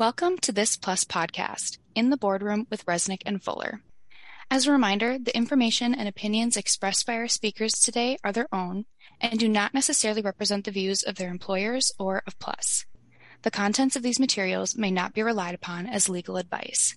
Welcome to this Plus podcast, In the Boardroom with Resnick and Fuller. As a reminder, the information and opinions expressed by our speakers today are their own and do not necessarily represent the views of their employers or of Plus. The contents of these materials may not be relied upon as legal advice.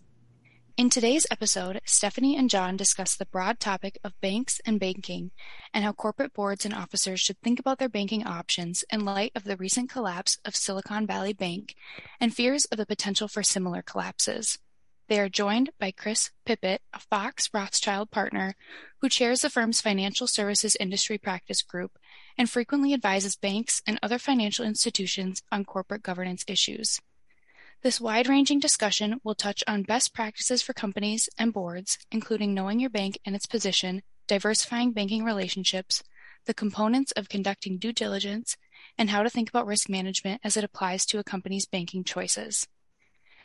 In today's episode, Stephanie and John discuss the broad topic of banks and banking and how corporate boards and officers should think about their banking options in light of the recent collapse of Silicon Valley Bank and fears of the potential for similar collapses. They are joined by Chris Pippett, a Fox Rothschild partner who chairs the firm's financial services industry practice group and frequently advises banks and other financial institutions on corporate governance issues. This wide-ranging discussion will touch on best practices for companies and boards, including knowing your bank and its position, diversifying banking relationships, the components of conducting due diligence, and how to think about risk management as it applies to a company's banking choices.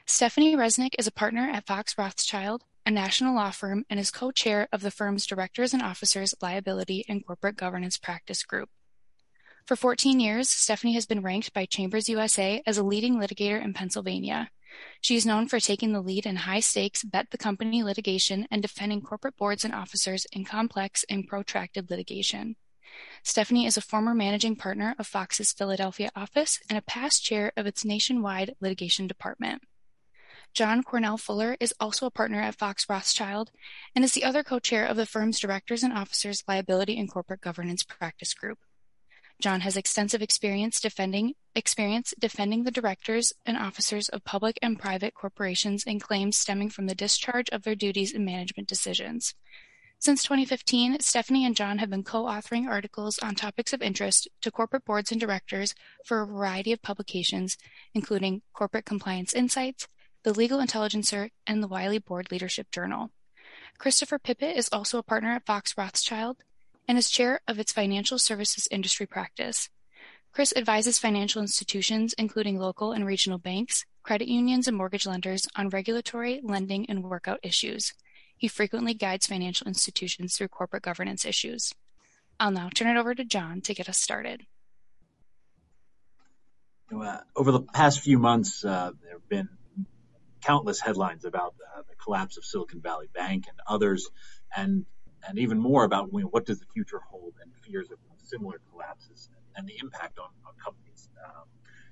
Stephanie Resnick is a partner at Fox Rothschild, a national law firm, and is co-chair of the firm's Directors and Officers Liability and Corporate Governance Practice Group. For 14 years, Stephanie has been ranked by Chambers USA as a leading litigator in Pennsylvania. She is known for taking the lead in high stakes bet the company litigation and defending corporate boards and officers in complex and protracted litigation. Stephanie is a former managing partner of Fox's Philadelphia office and a past chair of its nationwide litigation department. John Cornell Fuller is also a partner at Fox Rothschild and is the other co-chair of the firm's Directors and Officers Liability and Corporate Governance Practice Group. John has extensive experience defending experience defending the directors and officers of public and private corporations in claims stemming from the discharge of their duties and management decisions. Since 2015, Stephanie and John have been co-authoring articles on topics of interest to corporate boards and directors for a variety of publications, including Corporate Compliance Insights, The Legal Intelligencer, and the Wiley Board Leadership Journal. Christopher Pippett is also a partner at Fox Rothschild and is chair of its financial services industry practice. Chris advises financial institutions, including local and regional banks, credit unions, and mortgage lenders on regulatory, lending, and workout issues. He frequently guides financial institutions through corporate governance issues. I'll now turn it over to John to get us started. Uh, over the past few months, uh, there have been countless headlines about uh, the collapse of Silicon Valley Bank and others, and and even more about you know, what does the future hold and fears of similar collapses and the impact on, on companies. Um,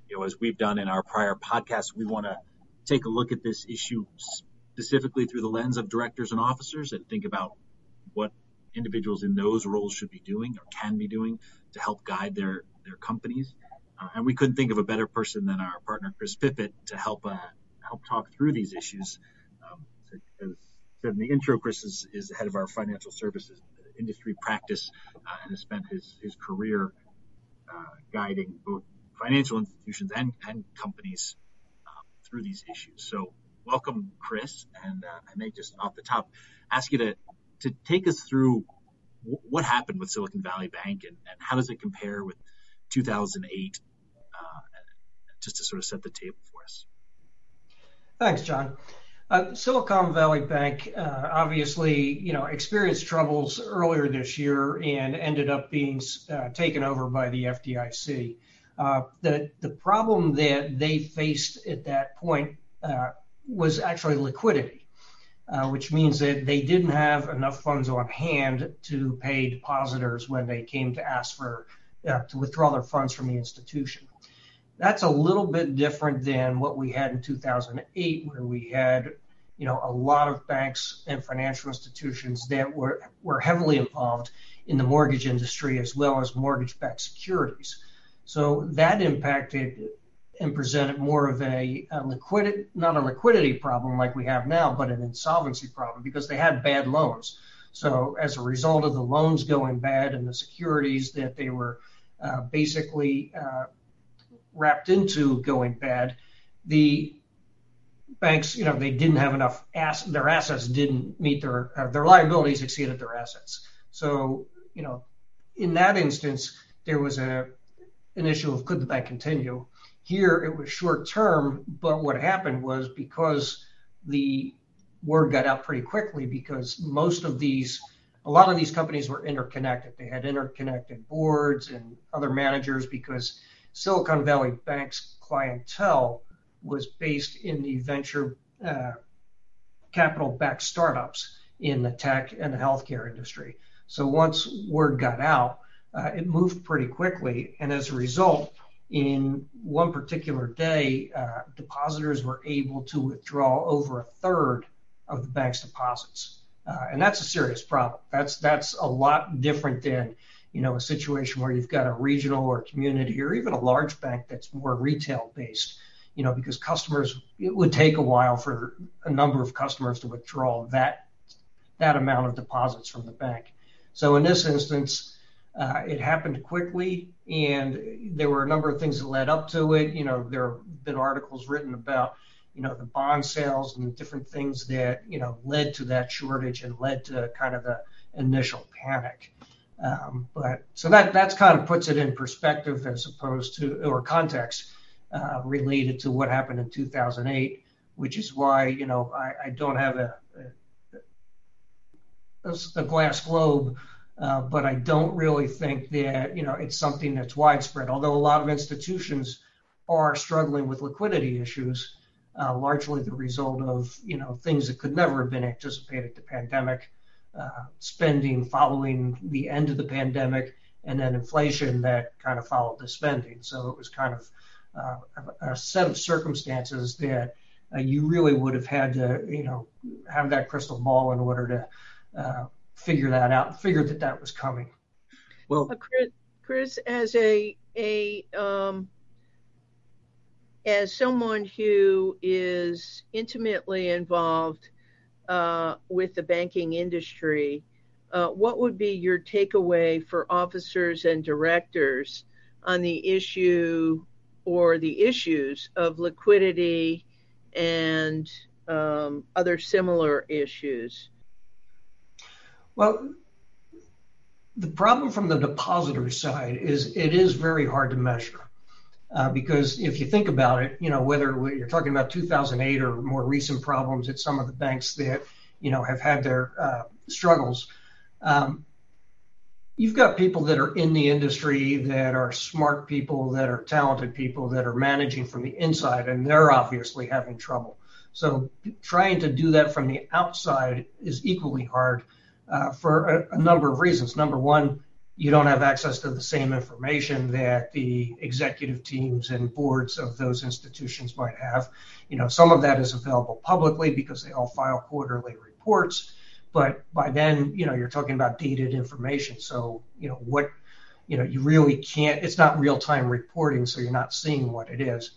you know, as we've done in our prior podcasts, we want to take a look at this issue specifically through the lens of directors and officers and think about what individuals in those roles should be doing or can be doing to help guide their their companies. Uh, and we couldn't think of a better person than our partner Chris Pippett to help uh, help talk through these issues. Said in the intro, Chris is, is head of our financial services industry practice uh, and has spent his, his career uh, guiding both financial institutions and, and companies um, through these issues. So, welcome, Chris. And uh, I may just off the top ask you to, to take us through w- what happened with Silicon Valley Bank and, and how does it compare with 2008, uh, just to sort of set the table for us. Thanks, John. Uh, Silicon Valley Bank uh, obviously, you know, experienced troubles earlier this year and ended up being uh, taken over by the FDIC. The the problem that they faced at that point was actually liquidity, which means that they didn't have enough funds on hand to pay depositors when they came to ask for to withdraw their funds from the institution. That's a little bit different than what we had in 2008, where we had you know a lot of banks and financial institutions that were were heavily involved in the mortgage industry as well as mortgage-backed securities. So that impacted and presented more of a, a liquidity, not a liquidity problem like we have now, but an insolvency problem because they had bad loans. So as a result of the loans going bad and the securities that they were uh, basically uh, wrapped into going bad, the banks, you know, they didn't have enough ass, their assets didn't meet their uh, their liabilities exceeded their assets. So, you know, in that instance, there was a an issue of could the bank continue. Here, it was short term, but what happened was because the word got out pretty quickly because most of these a lot of these companies were interconnected. They had interconnected boards and other managers because Silicon Valley Bank's clientele was based in the venture uh, capital-backed startups in the tech and the healthcare industry. So once word got out, uh, it moved pretty quickly. And as a result, in one particular day, uh, depositors were able to withdraw over a third of the bank's deposits. And that's a serious problem. That's a lot different than a situation where you've got a regional or community or even a large bank that's more retail-based you know, because customers, it would take a while for a number of customers to withdraw that amount of deposits from the bank. So in this instance, uh, it happened quickly, and there were a number of things that led up to it. You know, there have been articles written about you know, the bond sales and different things that you know, led to that shortage and led to kind of the initial panic. Um, so that kind of puts it in perspective as opposed to or context uh, related to what happened in 2008, which is why you know I don't have a glass globe, uh, but I don't really think that you know it's something that's widespread. Although a lot of institutions are struggling with liquidity issues, uh, largely the result of you know things that could never have been anticipated, the pandemic, Uh, spending following the end of the pandemic, and then inflation that kind of followed the spending. So it was kind of uh, a set of circumstances that uh, you really would have had to you know, have that crystal ball in order to figure that out, figure that that was coming. Well, Chris, um, as someone who is intimately involved Uh, with the banking industry, uh, what would be your takeaway for officers and directors on the issue or the issues of liquidity and um, other similar issues? Well, the problem from the depositor side is it is very hard to measure Uh, because if you think about it, you know, whether you're talking about 2008 or more recent problems at some of the banks that you know, have had their uh, struggles, um, you've got people that are in the industry that are smart people, that are talented people, that are managing from the inside, and they're obviously having trouble. So trying to do that from the outside is equally hard uh, for a number of reasons. Number one, you don't have access to the same information that the executive teams and boards of those institutions might have. You know, some of that is available publicly because they all file quarterly reports, but by then, you know, you're talking about dated information. So you know, what, you know, you really can't, it's not real-time reporting, so you're not seeing what it is.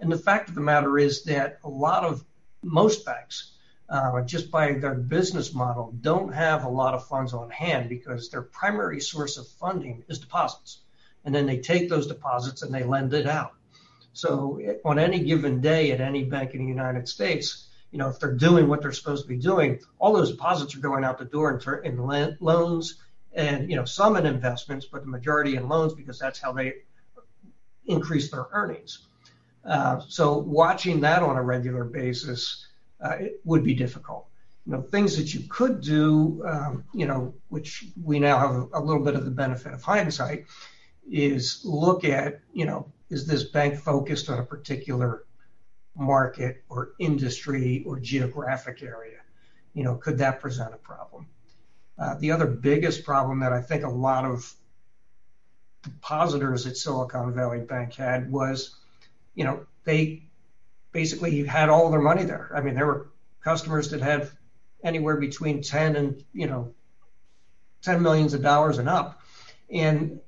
And the fact of the matter is that a lot of most banks, Um, just by their business model, don't have a lot of funds on hand because their primary source of funding is deposits. And then they take those deposits and they lend it out. So on any given day at any bank in the United States, you know, if they're doing what they're supposed to be doing, all those deposits are going out the door in loans and you know, some in investments, but the majority in loans because that's how they increase their earnings. Uh, so watching that on a regular basis Uh, would be difficult. You know, Things that you could do, um, you know, which we now have a little bit of the benefit of hindsight, is look at, you know, is this bank focused on a particular market or industry or geographic area? You know, could that present a problem? Uh, the other biggest problem that I think a lot of depositors at Silicon Valley Bank had was you know, they basically had all their money there. I mean, there were customers that had anywhere between 10 and, you know, 10 millions of dollars and up. And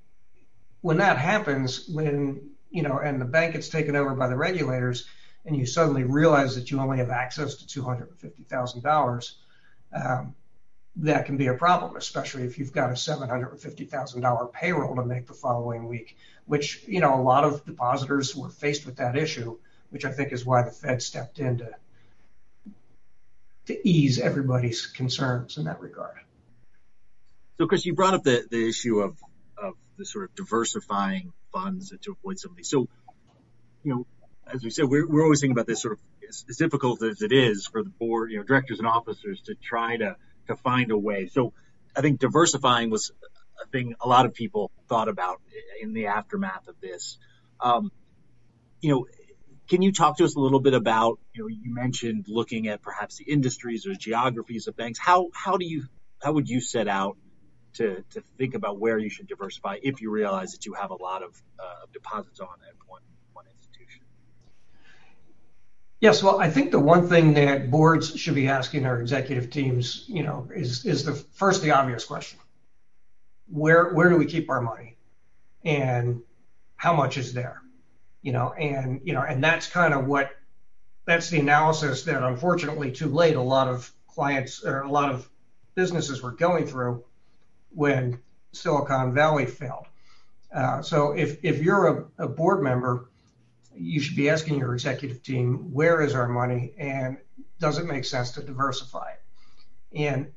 when that happens, when, you know, and the bank gets taken over by the regulators, and you suddenly realize that you only have access to $250,000, um, that can be a problem, especially if you've got a $750,000 payroll to make the following week, which you know, a lot of depositors were faced with that issue, which I think is why the Fed stepped in to to ease everybody's concerns in that regard. So, Chris, you brought up the the issue of of the sort of diversifying funds to avoid some of these. So, you know, as we said, we're always thinking about this sort of as difficult as it is for the board, you know, directors and officers to try to to find a way. So I think diversifying was a thing a lot of people thought about in the aftermath of this. Um, can you talk to us a little bit about, you know, you mentioned looking at perhaps the industries or geographies of banks. How how do you how would you set out to to think about where you should diversify if you realize that you have a lot of uh, deposits on at one one institution? Yes, well, I think the one thing that boards should be asking their executive teams, you know, is is the first the obvious question. Where where do we keep our money? And how much is there? You know, and you know, and that's kind of what that's the analysis that unfortunately too late a lot of clients or a lot of businesses were going through when Silicon Valley failed. Uh, so if, if you're a, a board member, you should be asking your executive team, where is our money and does it make sense to diversify it? And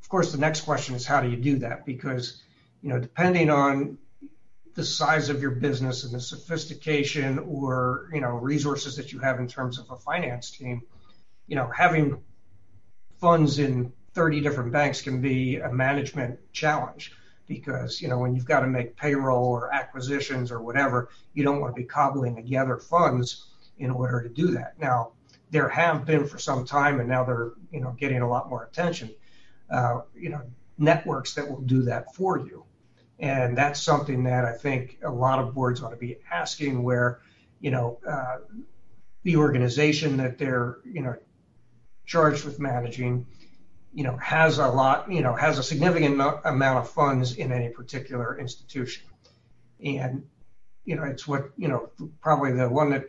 of course, the next question is how do you do that? Because, you know, depending on the size of your business and the sophistication or, you know, resources that you have in terms of a finance team, you know, having funds in 30 different banks can be a management challenge because you know when you've got to make payroll or acquisitions or whatever you don't want to be cobbling together funds in order to do that. Now there have been for some time and now they're you know getting a lot more attention uh, you know networks that will do that for you and that's something that i think a lot of boards ought to be asking where you know uh, the organization that they're you know charged with managing you know, has a lot, you know, has a significant amount of funds in any particular institution. And, you know, it's what, you know, probably the one that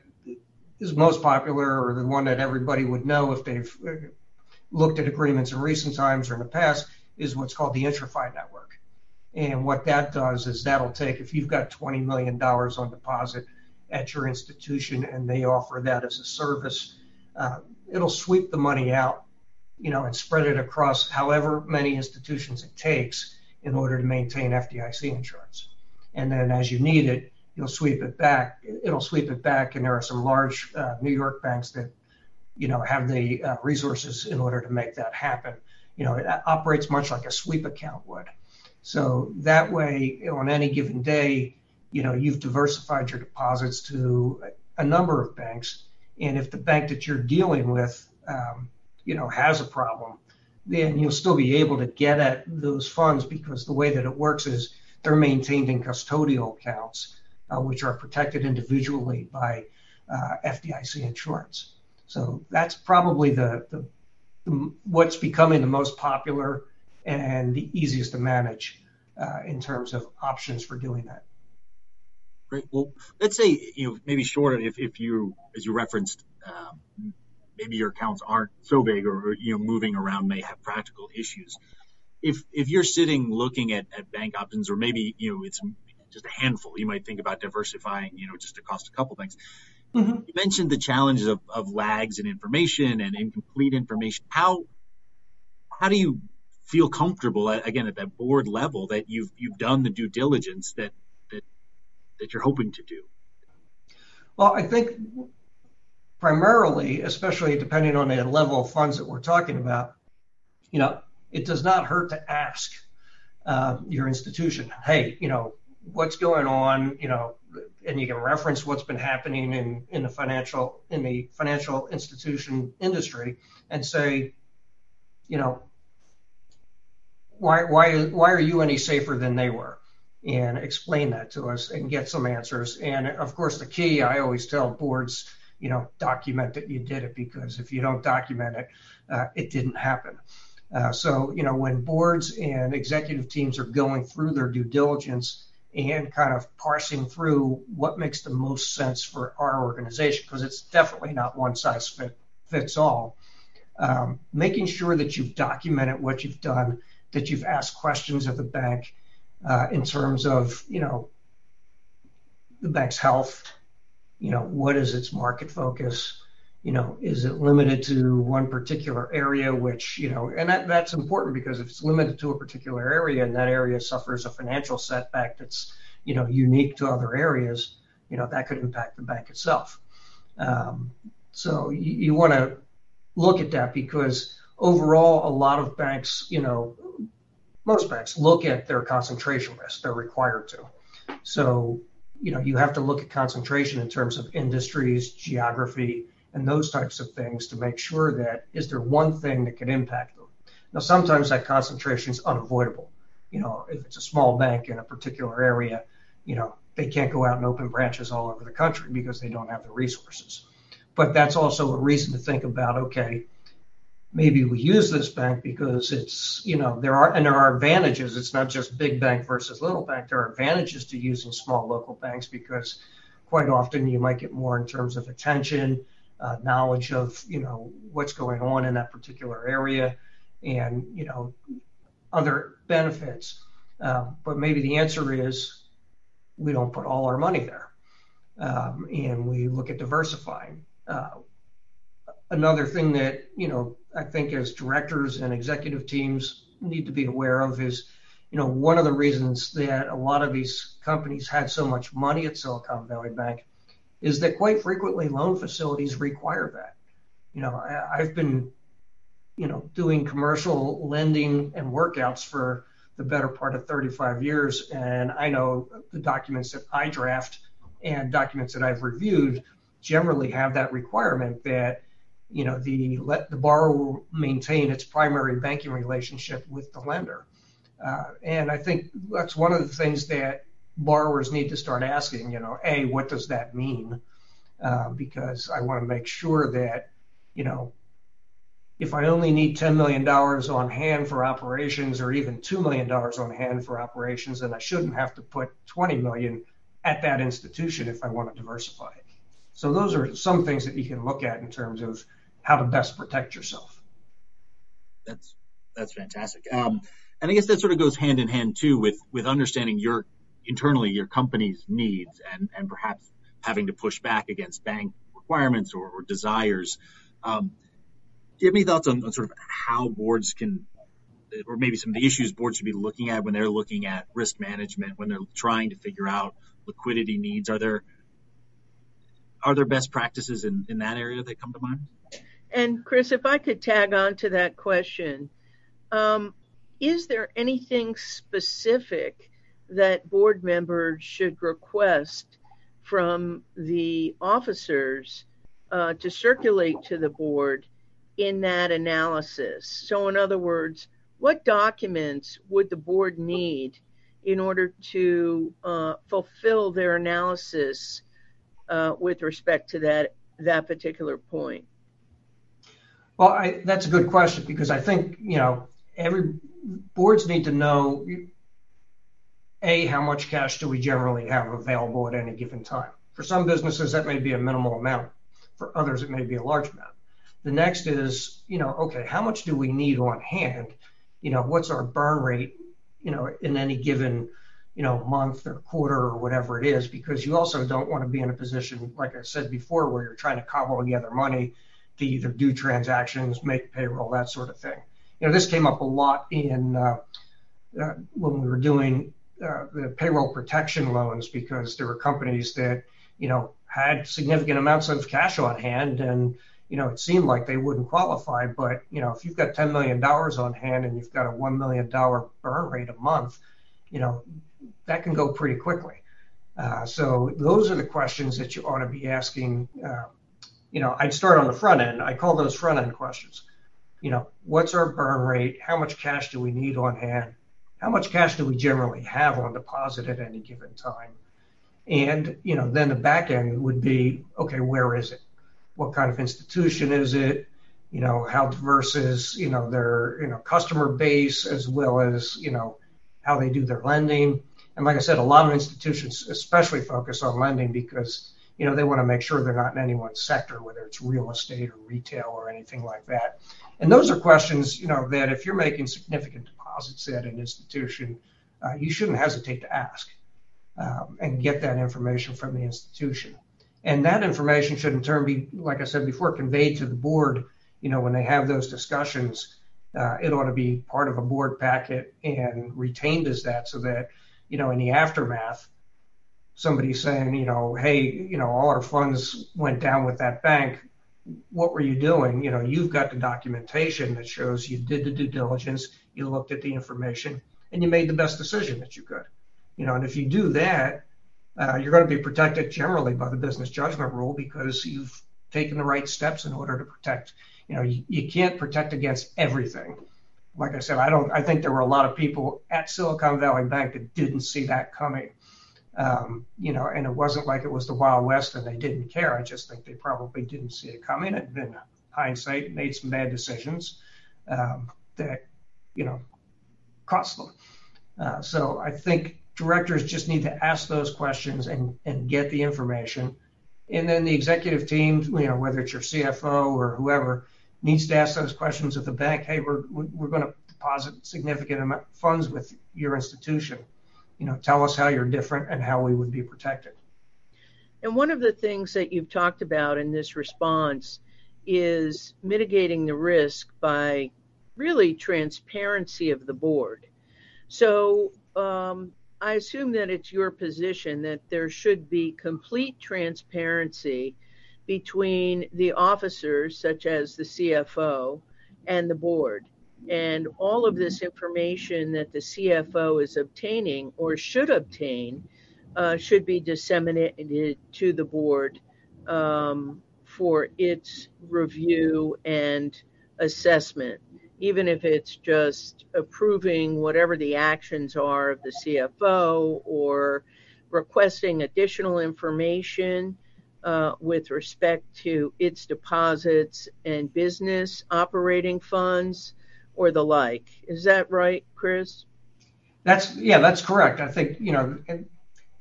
is most popular or the one that everybody would know if they've uh, looked at agreements in recent times or in the past is what's called the IntraFi network. And what that does is that'll take, if you've got $20 million on deposit at your institution and they offer that as a service, uh, it'll sweep the money out you know, and spread it across however many institutions it takes in order to maintain FDIC insurance. And then as you need it, you'll sweep it back. It'll sweep it back, and there are some large uh, New York banks that, you know, have the uh, resources in order to make that happen. You know, it operates much like a sweep account would. So that way, on any given day, you know, you've diversified your deposits to a number of banks, and if the bank that you're dealing with um, you know, has a problem, then you'll still be able to get at those funds because the way that it works is they're maintained in custodial accounts, uh, which are protected individually by uh, FDIC insurance. So that's probably the, the, the, what's becoming the most popular and the easiest to manage uh, in terms of options for doing that. Great. Well, let's say you know maybe shorter if, if you as you referenced um, maybe your accounts aren't so big or you know moving around may have practical issues. If if you're sitting looking at, at bank options or maybe you know it's just a handful, you might think about diversifying, you know, just across a couple things. Mm-hmm. You mentioned the challenges of, of lags in information and incomplete information. How how do you feel comfortable at, again at that board level that you've you've done the due diligence that that that you're hoping to do? Well, I think primarily, especially depending on the level of funds that we're talking about, you know, it does not hurt to ask uh, your institution, hey, you know, what's going on, you know, and you can reference what's been happening in, in the financial in the financial institution industry and say, you know, why why why are you any safer than they were? And explain that to us and get some answers. And of course, the key I always tell boards you know, document that you did it because if you don't document it, uh, it didn't happen. Uh, so, you know, when boards and executive teams are going through their due diligence and kind of parsing through what makes the most sense for our organization, because it's definitely not one size fit, fits all, um, making sure that you've documented what you've done, that you've asked questions of the bank uh, in terms of, you know, the bank's health, you know, what is its market focus? You know, is it limited to one particular area, which, you know, and that, that's important because if it's limited to a particular area and that area suffers a financial setback that's, you know, unique to other areas, you know, that could impact the bank itself. Um, so you, you want to look at that because overall, a lot of banks, you know, most banks look at their concentration risk. They're required to. So you know, you have to look at concentration in terms of industries, geography, and those types of things to make sure that is there one thing that could impact them. Now, sometimes that concentration is unavoidable. You know, if it's a small bank in a particular area, you know, they can't go out and open branches all over the country because they don't have the resources. But that's also a reason to think about, okay, maybe we use this bank because it's, you know, there are, and there are advantages. It's not just big bank versus little bank. There are advantages to using small local banks because quite often you might get more in terms of attention, uh, knowledge of, you know, what's going on in that particular area and, you know, other benefits. Uh, but maybe the answer is we don't put all our money there. Um, and we look at diversifying. Uh, another thing that, you know, I think as directors and executive teams need to be aware of is, you know, one of the reasons that a lot of these companies had so much money at Silicon Valley Bank is that quite frequently loan facilities require that. You know, I, I've been, you know, doing commercial lending and workouts for the better part of 35 years, and I know the documents that I draft and documents that I've reviewed generally have that requirement that you know the let the borrower maintain its primary banking relationship with the lender. Uh, and i think that's one of the things that borrowers need to start asking you know a what does that mean? Uh, because i want to make sure that you know if i only need $10 million on hand for operations or even $2 million on hand for operations then i shouldn't have to put 20 million at that institution if i want to diversify so those are some things that you can look at in terms of how to best protect yourself. That's that's fantastic. Um, and I guess that sort of goes hand in hand too with with understanding your internally your company's needs and and perhaps having to push back against bank requirements or, or desires. Um, do you have any thoughts on, on sort of how boards can or maybe some of the issues boards should be looking at when they're looking at risk management when they're trying to figure out liquidity needs are there are there best practices in, in that area that come to mind and Chris, if I could tag on to that question, um, is there anything specific that board members should request from the officers uh, to circulate to the board in that analysis? So, in other words, what documents would the board need in order to uh, fulfill their analysis uh, with respect to that that particular point? Well, I, that's a good question because I think you know every boards need to know a how much cash do we generally have available at any given time. For some businesses, that may be a minimal amount. For others, it may be a large amount. The next is you know okay, how much do we need on hand? You know, what's our burn rate? You know, in any given you know month or quarter or whatever it is, because you also don't want to be in a position like I said before where you're trying to cobble together money to either do transactions, make payroll, that sort of thing. You know, this came up a lot in uh, uh, when we were doing uh, the payroll protection loans because there were companies that you know had significant amounts of cash on hand and you know it seemed like they wouldn't qualify but you know if you've got 10 million dollars on hand and you've got a 1 million dollar burn rate a month you know that can go pretty quickly uh, so those are the questions that you ought to be asking uh, you know, I'd start on the front end. I call those front end questions. You know, what's our burn rate? How much cash do we need on hand? How much cash do we generally have on deposit at any given time? And, you know, then the back end would be, okay, where is it? What kind of institution is it? You know, how diverse is, you know, their, you know, customer base as well as, you know, how they do their lending. And like I said, a lot of institutions especially focus on lending because you know, they want to make sure they're not in any one sector, whether it's real estate or retail or anything like that. And those are questions, you know, that if you're making significant deposits at an institution, uh, you shouldn't hesitate to ask um, and get that information from the institution. And that information should in turn be, like I said before, conveyed to the board. You know, when they have those discussions, uh, it ought to be part of a board packet and retained as that so that, you know, in the aftermath, somebody saying, you know, hey, you know, all our funds went down with that bank. What were you doing? You know, you've got the documentation that shows you did the due diligence, you looked at the information, and you made the best decision that you could. You know, and if you do that, uh, you're going to be protected generally by the business judgment rule because you've taken the right steps in order to protect. You know, you, you can't protect against everything. Like I said, I don't. I think there were a lot of people at Silicon Valley Bank that didn't see that coming. Um, you know, and it wasn't like it was the Wild West and they didn't care. I just think they probably didn't see it coming and in hindsight made some bad decisions um, that, you know, cost them. Uh, so I think directors just need to ask those questions and, and get the information. And then the executive team, you know, whether it's your CFO or whoever, needs to ask those questions of the bank. Hey, we're we're going to deposit significant funds with your institution you know, tell us how you're different and how we would be protected. And one of the things that you've talked about in this response is mitigating the risk by really transparency of the board. So um, I assume that it's your position that there should be complete transparency between the officers, such as the CFO, and the board. And all of this information that the CFO is obtaining or should obtain uh, should be disseminated to the board um, for its review and assessment, even if it's just approving whatever the actions are of the CFO or requesting additional information uh, with respect to its deposits and business operating funds or the like. Is that right, Chris? That's yeah, that's correct. I think you know,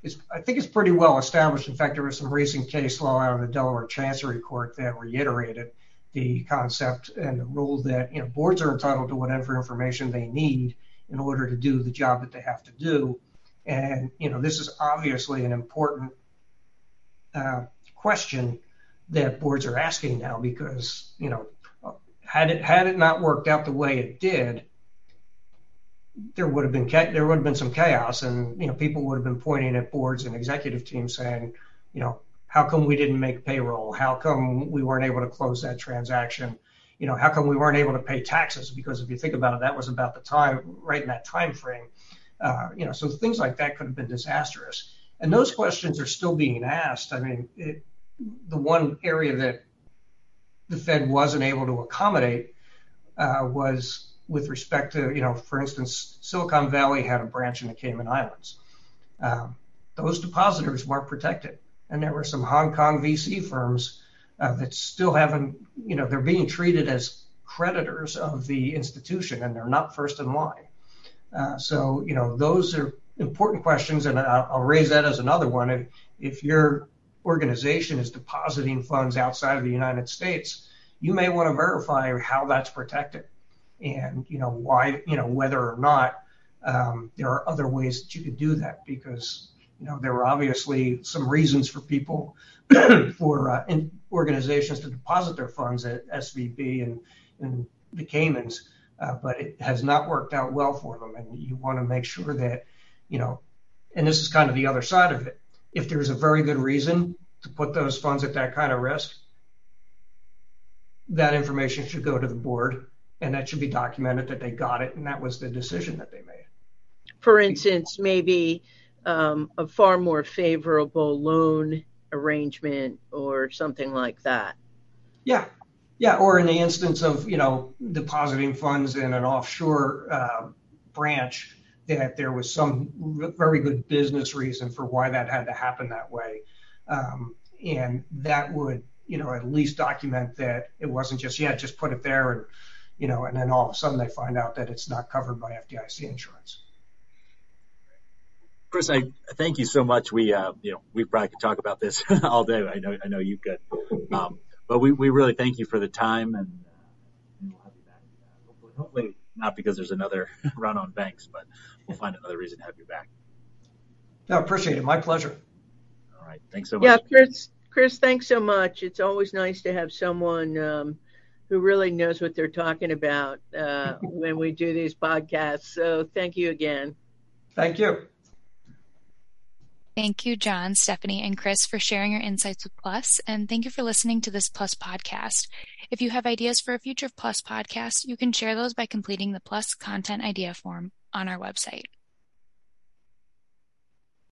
it's I think it's pretty well established. In fact, there was some recent case law out of the Delaware Chancery Court that reiterated the concept and the rule that you know boards are entitled to whatever information they need in order to do the job that they have to do. And you know, this is obviously an important uh, question that boards are asking now because you know had it had it not worked out the way it did, there would have been there would have been some chaos, and you know people would have been pointing at boards and executive teams saying, you know, how come we didn't make payroll? How come we weren't able to close that transaction? You know, how come we weren't able to pay taxes? Because if you think about it, that was about the time right in that time frame. Uh, you know, so things like that could have been disastrous. And those questions are still being asked. I mean, it, the one area that the Fed wasn't able to accommodate uh, was with respect to, you know, for instance, Silicon Valley had a branch in the Cayman Islands. Um, those depositors weren't protected. And there were some Hong Kong VC firms uh, that still haven't, you know, they're being treated as creditors of the institution and they're not first in line. Uh, so, you know, those are important questions. And I'll, I'll raise that as another one. If, if you're organization is depositing funds outside of the United States, you may want to verify how that's protected and you know why you know whether or not um, there are other ways that you could do that because you know there were obviously some reasons for people for uh, organizations to deposit their funds at SVB and, the Caymans, uh, but it has not worked out well for them, and you want to make sure that you know, and this is kind of the other side of it if there's a very good reason to put those funds at that kind of risk, that information should go to the board and that should be documented that they got it and that was the decision that they made. For instance, maybe um, a far more favorable loan arrangement or something like that. Yeah. Yeah. Or in the instance of, you know, depositing funds in an offshore uh, branch that there was some very good business reason for why that had to happen that way. Um, and that would, you know, at least document that it wasn't just, yeah, just put it there and, you know, and then all of a sudden they find out that it's not covered by FDIC insurance. Chris, I thank you so much. We, uh, you know, we probably could talk about this all day. I know, I know you could, um, but we, we really thank you for the time and uh, we'll have you back. hopefully, hopefully not because there's another run on banks, but we'll find another reason to have you back. No, appreciate it. My pleasure. All right. Thanks so much. Yeah, Chris, Chris, thanks so much. It's always nice to have someone um, who really knows what they're talking about uh, when we do these podcasts. So thank you again. Thank you. Thank you, John, Stephanie, and Chris, for sharing your insights with Plus. And thank you for listening to this Plus podcast. If you have ideas for a future Plus podcast, you can share those by completing the Plus content idea form on our website.